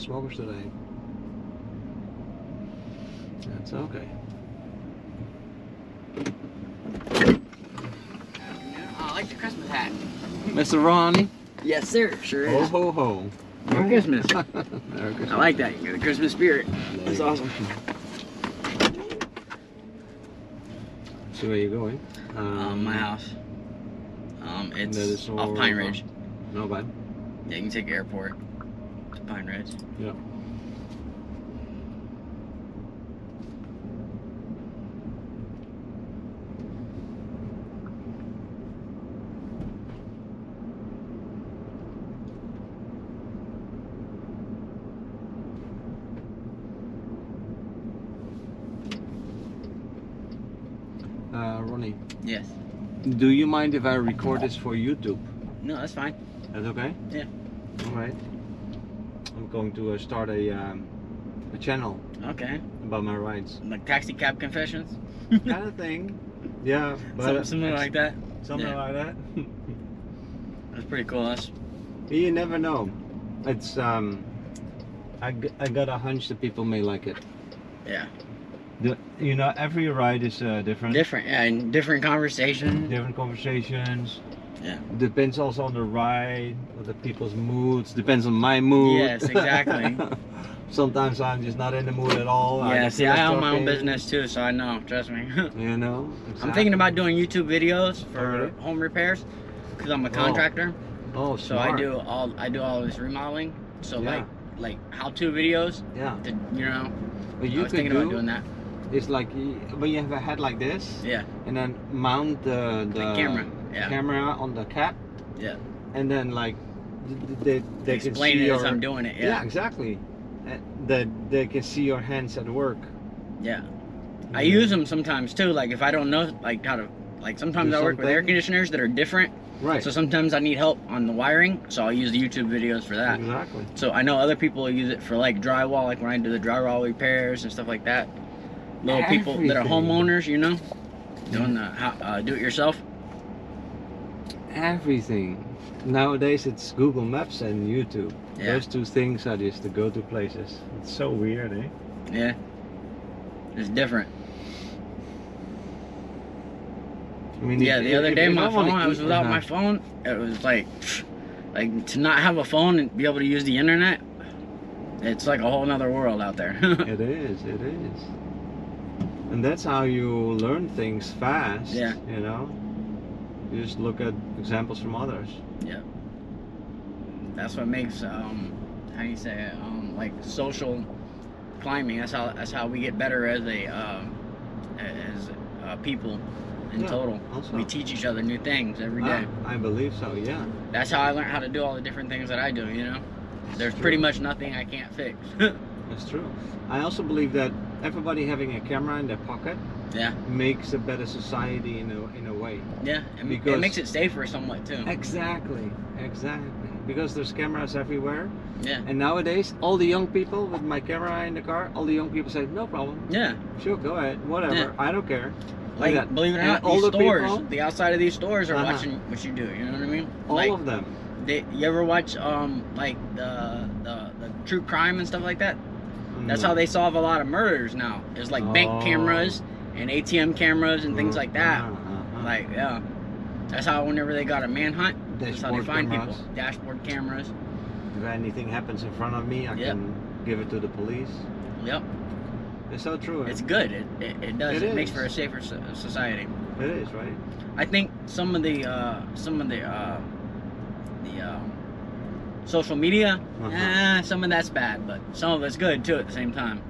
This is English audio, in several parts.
smokers today. That's okay. I like the Christmas hat. Mr. Ronnie. Yes, sir. Sure Ho is. ho ho. Merry Christmas. Merry Christmas. I like that. You got the Christmas spirit. That's awesome. So where you going? Um, my house. Um, it's off Pine Ridge. No bad. Yeah, you can take airport Pine Ridge. Yeah. Uh, Ronnie, Yes. do you mind if I record this for YouTube? No, that's fine. That's okay? Yeah. All right. I'm going to uh, start a um, a channel Okay. about my rides, Like taxi cab confessions. kind of thing. Yeah, but Something similar like that. something yeah. like that. That's pretty cool. That's you never know. It's um, I, I got a hunch that people may like it. yeah. The, you know, every ride is uh, different. Different. Yeah, and different conversation. different conversations. Yeah. Depends also on the ride, the people's moods. Depends on my mood. Yes, exactly. Sometimes I'm just not in the mood at all. Yeah. just See, I own my own business too, so I know. Trust me. You know. I'm thinking about doing YouTube videos for home repairs because I'm a Oh, contractor. Oh, So I do all I do all this remodeling. So Yeah. like like how-to videos. Yeah. To, you know, But I you was could thinking do about doing that. is like when you have a head like this, Yeah. and then mount the the, The camera, yeah. camera on the cap. Yeah. And then like th- th- they they can Explain see it your as I'm doing it. yeah. Yeah. exactly. Uh, That they can see your hands at work. Yeah. I use them sometimes too. Like if I don't know like how to like sometimes Do I work with air conditioners that are different. Right. So sometimes I need help on the wiring. So I'll use the YouTube videos for that. Exactly. So I know other people use it for like drywall, like when I do the drywall repairs and stuff like that. Little people that are homeowners, you know, doing the uh, do it yourself. Everything. Nowadays it's Google Maps and YouTube. Yeah. Those two things are just the go-to places. It's so weird, eh? Yeah. It's different. I mean, Yeah, if- the other day my I phone, I was without uh-huh. my phone. It was like, like to not have a phone and be able to use the internet. It's like a whole nother world out there. It is, it is. And that's how you learn things fast. Yeah. You know? You just look at examples from others. Yeah. That's what makes um, how do you say it? Um, like social climbing. That's how that's how we get better as a um, as uh, people in Yeah, total. Also. We teach each other new things every day. Ah, I believe so, yeah. That's how I learned how to do all the different things that I do. You know, there's pretty much nothing I can't fix. That's true. I also believe that everybody having a camera in their pocket yeah, makes a better society in a, in a way. yeah. It, it makes it safer somewhat too. Exactly, exactly. Because there's cameras everywhere. Yeah, And nowadays, all the young people with my camera in the car, all the young people say, no problem. yeah. Sure, go ahead. Whatever. Yeah. I don't care. Like, that. believe it or not, these older stores, people- the outside of these stores are Uh-huh. watching what you do. You know what I mean? All like, of them. they, you ever watch um like the, the the true crime and stuff like that? That's how they solve a lot of murders now. It's like bank Oh. cameras and ATM cameras and things like that. Like yeah, that's how whenever they got a manhunt, that's how they find cameras. people. Dashboard cameras. If anything happens in front of me, I Yep. can give it to the police. Yep, It's so true. eh? it's good. It it, it does. It It, makes for a safer society. It is, right? I think some of the uh, some of the uh, the um, social media, Uh-huh. eh, some of that's bad, but some of it's good too at the same time.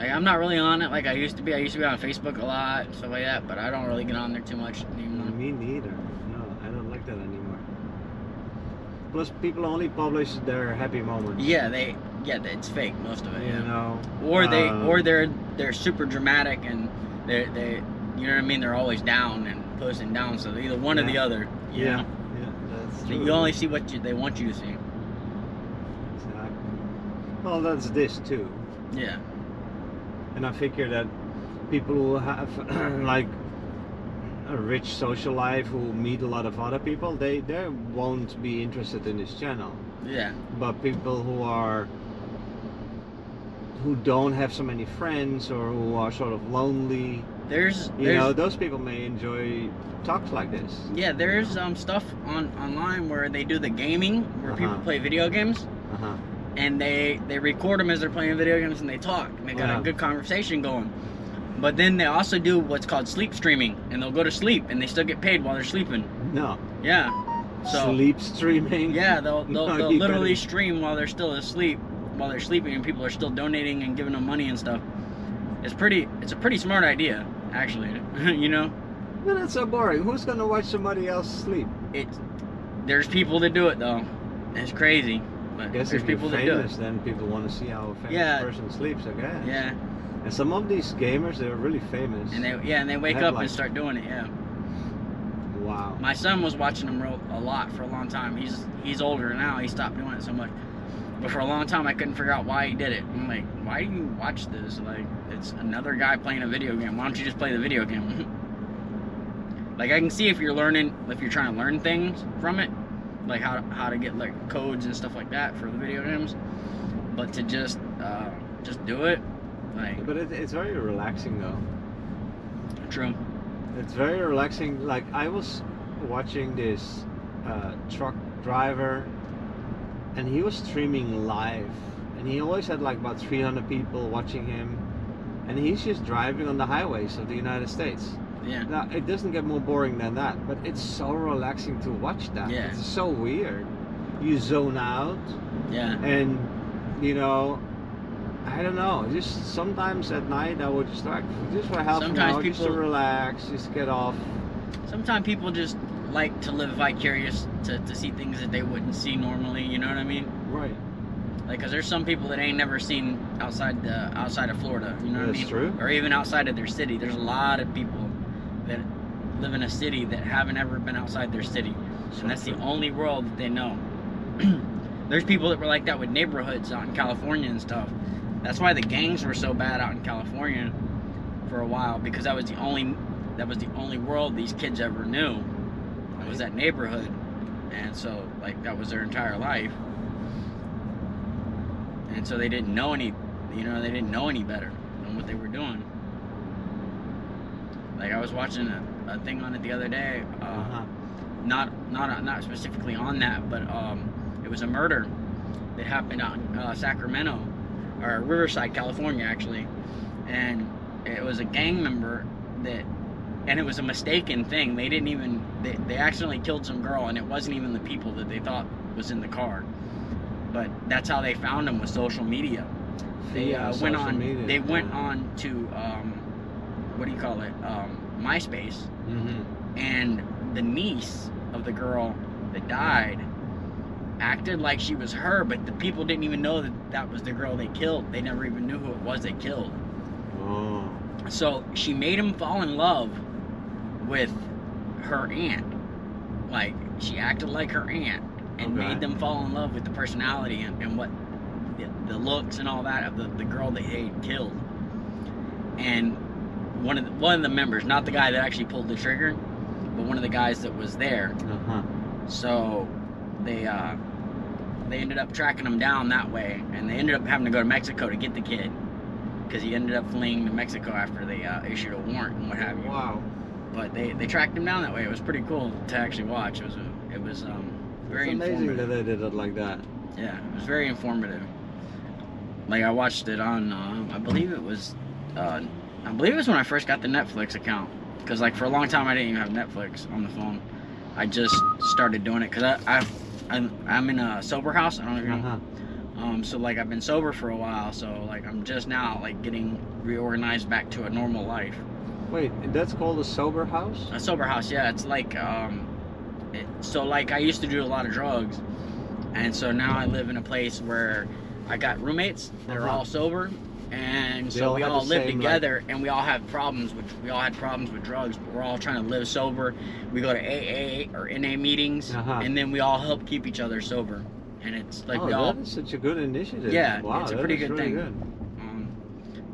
Like, I'm not really on it like I used to be. I used to be on Facebook a lot, stuff like that, but I don't really get on there too much anymore. Me neither. No, I don't like that anymore. Plus, people only publish their happy moments. Yeah, they yeah, it's fake most of it. You Yeah. know. Or they um, or they're they're super dramatic and they they you know what I mean. They're always down and posting down. So either one or the other. you Yeah. know? Yeah, that's true. you only see what you, they want you to see. Exactly. Well, that's this too. Yeah. And I figure that people who have like a rich social life who meet a lot of other people, they they won't be interested in this channel. Yeah. but people who are who don't have so many friends or who are sort of lonely There's you there's know those people may enjoy talks like this yeah there's um stuff on online where they do the gaming where people Uh-huh. play video games uh-huh and they they record them as they're playing video games and they talk and they got Yeah. a good conversation going. But then they also do what's called sleep streaming and they'll go to sleep and they still get paid while they're sleeping. no Yeah. So sleep streaming yeah, they'll they'll, No, they'll literally better- stream while they're still asleep while they're sleeping and people are still donating and giving them money and stuff. It's pretty it's a pretty smart idea actually. you know? no, that's so boring who's gonna watch somebody else sleep It's there's people that do it though. It's crazy. I guess there's people that do it. famous then people want to see how a famous Yeah. person sleeps I guess Yeah. and some of these gamers they're really famous And they yeah, and they wake have, up like- and start doing it, yeah. wow My son was watching them real, a lot for a long time. He's he's older now. He stopped doing it so much. But for a long time, I couldn't figure out why he did it. I'm like, why do you watch this? Like, it's another guy playing a video game. Why don't you just play the video game? like, I can see if you're learning, if you're trying to learn things from it, like how how to get like codes and stuff like that for the video games. But to just uh, just do it, like, but it, it's very relaxing though true. It's very relaxing. Like I was watching this uh, truck driver, and he was streaming live, and he always had like about 300 people watching him, and he's just driving on the highways of the United States. Yeah. Now it doesn't get more boring than that, but it's so relaxing to watch that. Yeah. It's so weird. You zone out, Yeah. and you know. I don't know. Just sometimes at night I would just like just for an Sometimes hour, just to relax, just get off. Sometimes people just like to live vicarious to, to see things that they wouldn't see normally. You know what I mean? Right. Like, cause there's some people that ain't never seen outside the outside of Florida. You know what I That's mean? true. Or even outside of their city. There's a lot of people that live in a city that haven't ever been outside their city, and that's the only world that they know. there's people that were like that with neighborhoods out in California and stuff. That's why the gangs were so bad out in California for a while because that was the only that was the only world these kids ever knew. It Was that neighborhood, and so like that was their entire life, and so they didn't know any, you know, they didn't know any better than what they were doing. Like I was watching a, a thing on it the other day. Uh, Uh-huh. not not not specifically on that, but um, it was a murder that happened out in uh, Sacramento or Riverside, California, actually, and it was a gang member that, and it was a mistaken thing. They didn't even they, they accidentally killed some girl, and it wasn't even the people that they thought was in the car. But that's how they found him with social media. They Yeah, uh, went on. media, They went on to um, what do you call it? Um, MySpace Mm-hmm. and the niece of the girl that died acted like she was her, but the people didn't even know that that was the girl they killed. They never even knew who it was they killed. Oh. So she made him fall in love with her aunt. Like she acted like her aunt and Okay. made them fall in love with the personality and, and what the, the looks and all that of the, the girl that they had killed. And one of the, one of the members, not the guy that actually pulled the trigger, but one of the guys that was there. Uh-huh. So they uh, they ended up tracking him down that way, and they ended up having to go to Mexico to get the kid because he ended up fleeing to Mexico after they uh, issued a warrant and what have you. Wow. But they, they tracked him down that way. It was pretty cool to actually watch. It was a, it was um, very it's amazing informative. that they did it like that. Yeah, it was very informative. Like I watched it on, uh, I believe it was, uh, I believe it was when I first got the Netflix account. Cause like for a long time I didn't even have Netflix on the phone. I just started doing it because I, I, I'm, I'm in a sober house. I don't know if you know. Uh-huh. Um, so like I've been sober for a while. So like I'm just now like getting reorganized back to a normal life. Wait, that's called a sober house? A sober house, yeah. It's like, um, it, so like I used to do a lot of drugs, and so now I live in a place where I got roommates that are Uh-huh. all sober, and so all we all live together, and we all have problems. With, we all had problems with drugs, but we're all trying to live sober. We go to AA or NA meetings, Uh-huh. and then we all help keep each other sober. And it's like oh, we all that is such a good initiative. Yeah, wow, it's a pretty good really thing. Good. Um,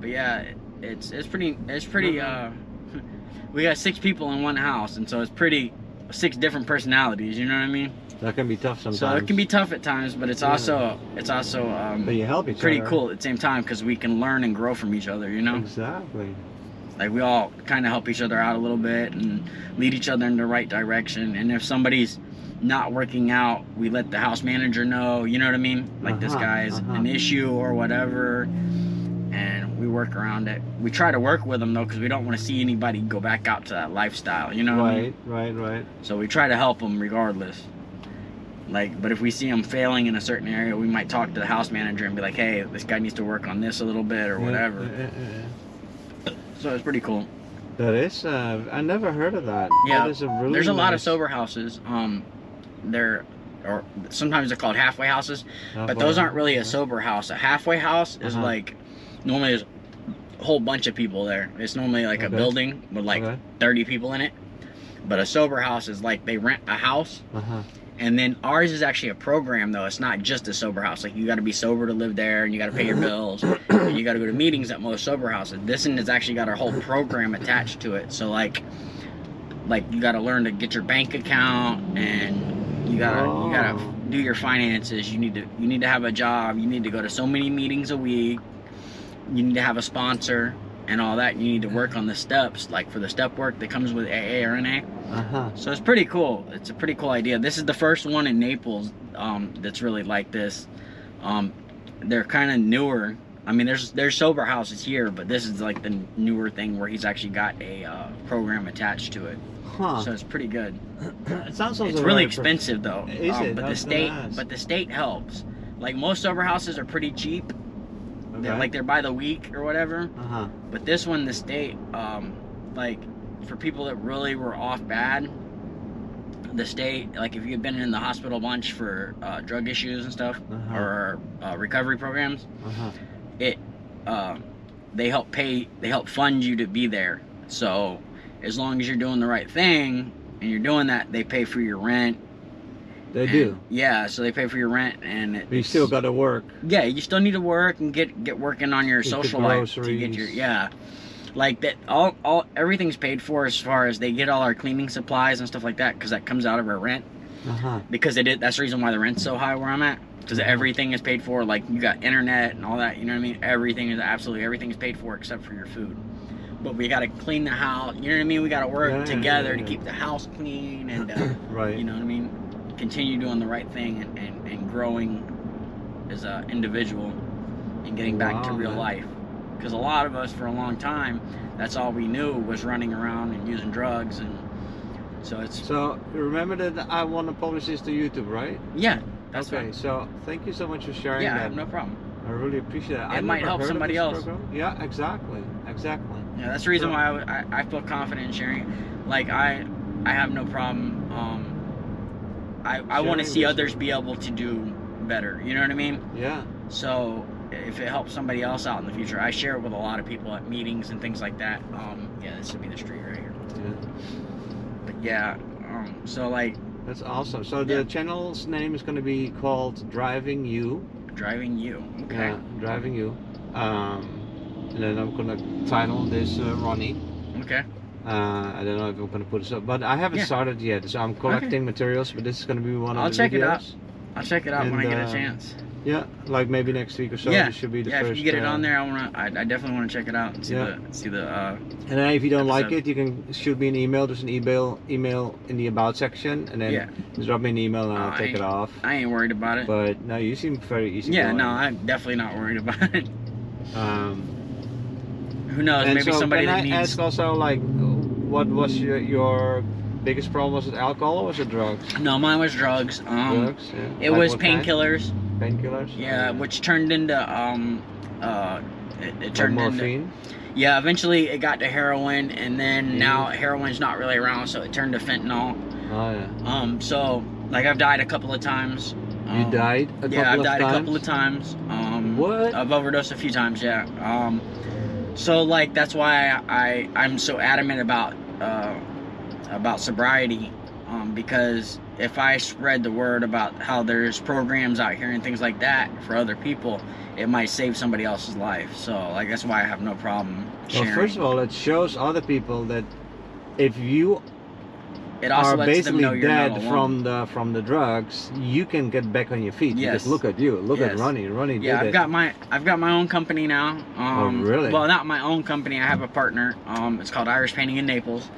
but yeah, it's it's pretty it's pretty. Uh-huh. Uh, we got six people in one house, and so it's pretty six different personalities. You know what I mean? That can be tough sometimes. So it can be tough at times, but it's Yeah. also it's also um, But you help each pretty other. cool at the same time because we can learn and grow from each other. You know, Exactly. like we all kind of help each other out a little bit and lead each other in the right direction. And if somebody's not working out, we let the house manager know. You know what I mean? Like this Uh-huh, guy's uh-huh. an issue or whatever, and we work around it. We try to work with them though because we don't want to see anybody go back out to that lifestyle. You know what I mean? Right, right, right. So we try to help them regardless. Like, but if we see them failing in a certain area, we might talk to the house manager and be like, "Hey, this guy needs to work on this a little bit or whatever." yeah, yeah. So it's pretty cool. That is. Uh, I never heard of that. Yeah, That a really. There's a lot of sober houses. Um, they're or sometimes they're called halfway houses, but those aren't really a sober house. A halfway house is Uh-huh. like normally there's a whole bunch of people there. It's normally like a building with like okay. 30 people in it. But a sober house is like they rent a house Uh-huh. And then ours is actually a program though. It's not just a sober house. Like you got to be sober to live there, and you got to pay your bills, and you got to go to meetings at most sober houses. This one has actually got a whole program attached to it. So like, like you got to learn to get your bank account, and you gotta you oh. gotta Oh. do your finances. You need to you need to have a job. You need to go to so many meetings a week. You need to have a sponsor and all that. You need to work on the steps, like for the step work that comes with AA or NA. Uh-huh. So it's pretty cool. It's a pretty cool idea. This is the first one in Naples um, that's really like this. Um, they're kind of newer. I mean, there's there's sober houses here, but this is like the newer thing where he's actually got a uh, program attached to it. Huh. So it's pretty good. it sounds also It's really expensive though. Is um, it? But I the state, but the state helps. Like most sober houses are pretty cheap. They're like they're by the week or whatever. Uh-huh. But this one, the state, um, like for people that really were off bad, the state, like if you've been in the hospital a bunch for uh, drug issues and stuff Uh-huh. or uh, recovery programs, Uh-huh. it uh, they help pay, they help fund you to be there. So as long as you're doing the right thing and you're doing that, they pay for your rent. They do. Yeah, so they pay for your rent and But you still got to work. yeah, you still need to work and get get working on your Get social life to get your yeah. Like that, all all everything's paid for as far as they get all our cleaning supplies and stuff like that because that comes out of our rent. Uh-huh. Because they did that's the reason why the rent's so high where I'm at because Mhm. everything is paid for. Like you got internet and all that. You know what I mean? Everything is absolutely everything is paid for except for your food. But we got to clean the house. You know what I mean? We got to work Yeah, yeah, together yeah, to keep the house clean and. Uh, Right. you know what I mean? Continue doing the right thing and, and, and growing as an individual and getting back to real man. life. Because a lot of us, for a long time, that's all we knew was running around and using drugs. And so it's, So remember that I want to publish this to YouTube, right? yeah, that's okay. fine. So thank you so much for sharing Yeah, that. no problem. I really appreciate it. I It might help somebody else. program. Yeah, exactly, exactly. Yeah, that's the reason why I, I, I feel confident in sharing. Like I, I have no problem. Um, I, I want to see others be able to do better. You know what I mean? Yeah. So if it helps somebody else out in the future, I share it with a lot of people at meetings and things like that. Um, yeah, this would be the street right here. Yeah. But yeah, um, so like That's awesome. So the Yeah. channel's name is going to be called Driving You. driving you. Okay. Yeah, Driving You. Um, and then I'm going to title this uh, Ronnie. Okay. Uh, I don't know if I'm going to put this up, but I haven't Yeah. started yet. So I'm collecting materials, but this is going to be one of I'll the check it out. I'll check it out when I get a uh, chance. Yeah, like maybe next week or so. Yeah. This should be the Yeah, first. if you get it uh, on there, I wanna. I, I definitely want to check it out and see Yeah. the see the. Uh, And then if you don't like it, you can shoot me an email. There's an email email in the about section, and then Yeah. just drop me an email and I'll Uh, take it off. I ain't worried about it. But no, you seem very easy. yeah, going. no, I'm definitely not worried about it. Um, Who knows? and Maybe so somebody can I needs. ask also like, what was your, your biggest problem? Was it alcohol or was it drugs? No, mine was drugs. Um, drugs. Yeah. it Like was painkillers. Painkillers. Yeah, which turned into um, uh, it, it Like turned into morphine. Yeah, eventually it got to heroin, and then Mhm. now heroin's not really around, so it turned to fentanyl. Oh yeah. Um, so like I've died a couple of times. You Um, died a yeah, I've died of a couple of times. Um, What? I've overdosed a few times. Yeah. Um, so like that's why I I'm so adamant about uh, about sobriety, um, because if I spread the word about how there's programs out here and things like that for other people, it might save somebody else's life. So like that's why I have no problem Well, first of all, it shows other people that if you it also are lets them basically know you're dead from the from the drugs, you can get back on your feet. Yes. Because look at you. Look at Yes. Ronnie. Ronnie Yeah, I've it. got my I've got my own company now. Um, Oh, really? Well, not my own company. I have a partner. Um, it's called Irish Painting in Naples,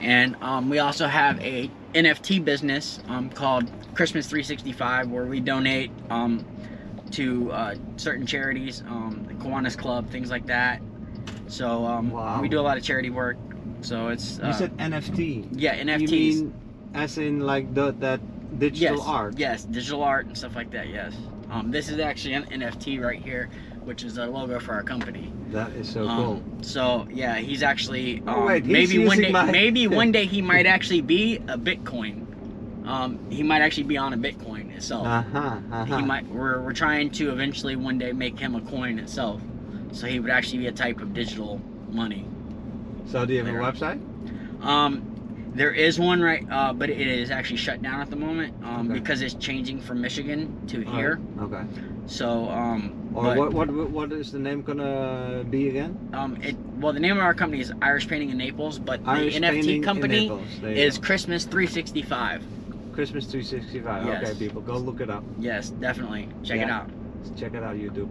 and um, we also have a NFT business um, called Christmas 365, where we donate um, to uh, certain charities, um, the Kiwanis Club, things like that. So um, Wow. we do a lot of charity work. So it's uh, you said NFT. yeah NFTs. You mean as in like the that digital yes, art? Yes, digital art and stuff like that. Yes. Um, this is actually an NFT right here, which is a logo for our company. That is so Um, cool. So yeah, he's actually Oh, um, wait, he's maybe one day my- maybe one day he might actually be a Bitcoin. Um, he might actually be on a Bitcoin itself. Uh huh. Uh He might. We're we're trying to eventually one day make him a coin itself, so he would actually be a type of digital money. So do you have a website? Um, there is one right, uh, but it is actually shut down at the moment um, Okay. because it's changing from Michigan to here. right, Okay. So um, Or but, what what what is the name gonna be again? um, it well the name of our company is Irish Painting in Naples, but Irish the NFT company Naples. There you is go. Christmas 365. Christmas 365. Yes. Okay, people, go look it up. Yes, definitely check it Yeah. out. Check it out, YouTube.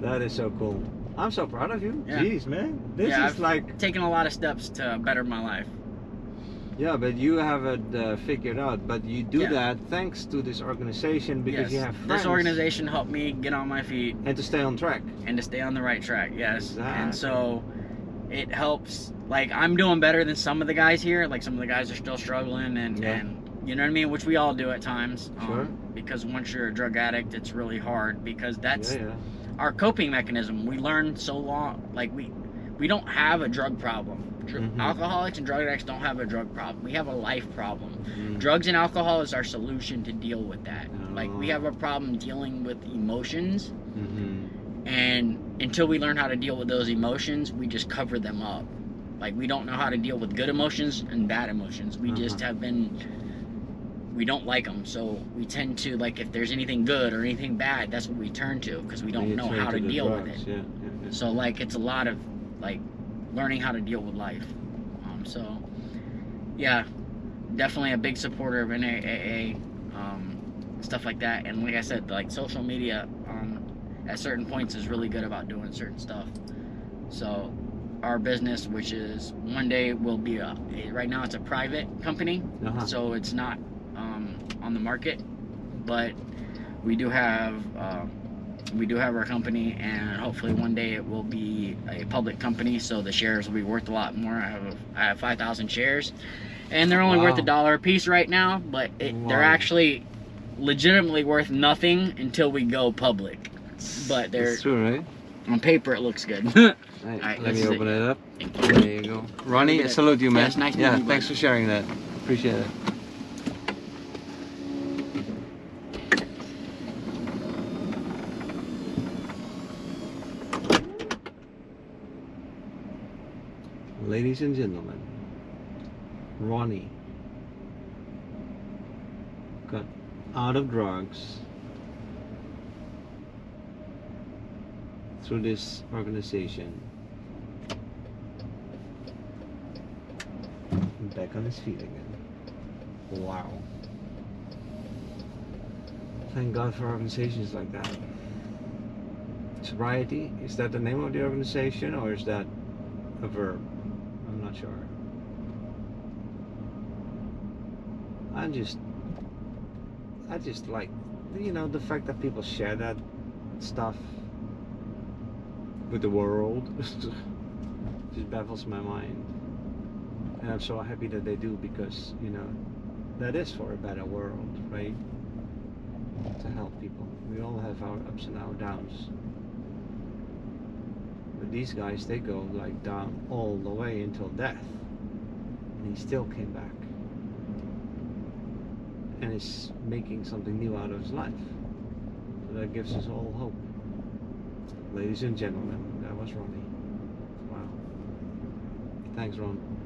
That is so cool. I'm so proud of you. Yeah. Jeez, man. This Yeah, is I've- like Taking a lot of steps to better my life. yeah, but you have it uh, figured out. But you do Yeah. that thanks to this organization because yes, you have friends this organization helped me get on my feet and to stay on track. and to stay on the right track. Yes, Exactly. and so it helps. Like I'm doing better than some of the guys here. Like some of the guys are still struggling, and Yeah. and you know what I mean, which we all do at times. um, because once you're a drug addict, it's really hard because that's yeah. Our coping mechanism. We learn so long. Like we we don't have a drug problem. Dr- Mhm. Alcoholics and drug addicts don't have a drug problem. We have a life problem. Mm. Drugs and alcohol is our solution to deal with that. Like we Oh. have a problem dealing with emotions Mhm. and until we learn how to deal with those emotions, we just cover them up. Like we don't know how to deal with good emotions and bad emotions. We just Uh-huh. have been we don't like them, so we tend to like if there's anything good or anything bad, that's what we turn to because we don't know how to the deal with it. Yeah, yeah, yeah. So like it's a lot of like learning how to deal with life. Um, so yeah, definitely a big supporter of NAAA, um, stuff like that. And like I said, like social media um, at certain points is really good about doing certain stuff. So our business, which is one day will be a right now it's a private company, Uh-huh. so it's not um, on the market, but we do have uh, we do have our company, and hopefully one day it will be a public company, so the shares will be worth a lot more. I have I have five thousand shares, and they're only worth a dollar a piece right now, but it, they're actually legitimately worth nothing until we go public. But they're That's true, right? on paper it looks good. Right, right, let me open it. it up. There you go. Ronnie, salute you, man. Yeah, nice yeah, thanks for sharing that. Appreciate it. Ladies and gentlemen, Ronnie got out of drugs through this organization. Back on his feet again. Wow. Thank God for organizations like that. Sobriety, is that the name of the organization or is that a verb? Not sure. I'm just I just like you know the fact that people share that stuff with the world just baffles my mind. And I'm so happy that they do because, you know, that is for a better world, right? To help people. We all have our ups and our downs. These guys, they go like down all the way until death. And he still came back. And is making something new out of his life. So that gives us all hope. Ladies and gentlemen, that was Ronnie. Wow. Thanks, Ron.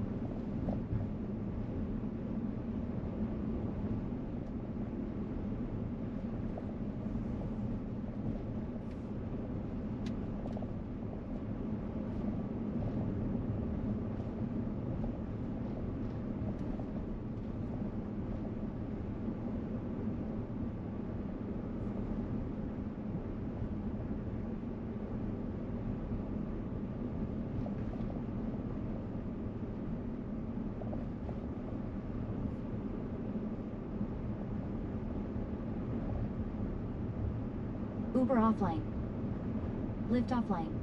Uber offline. Lyft offline.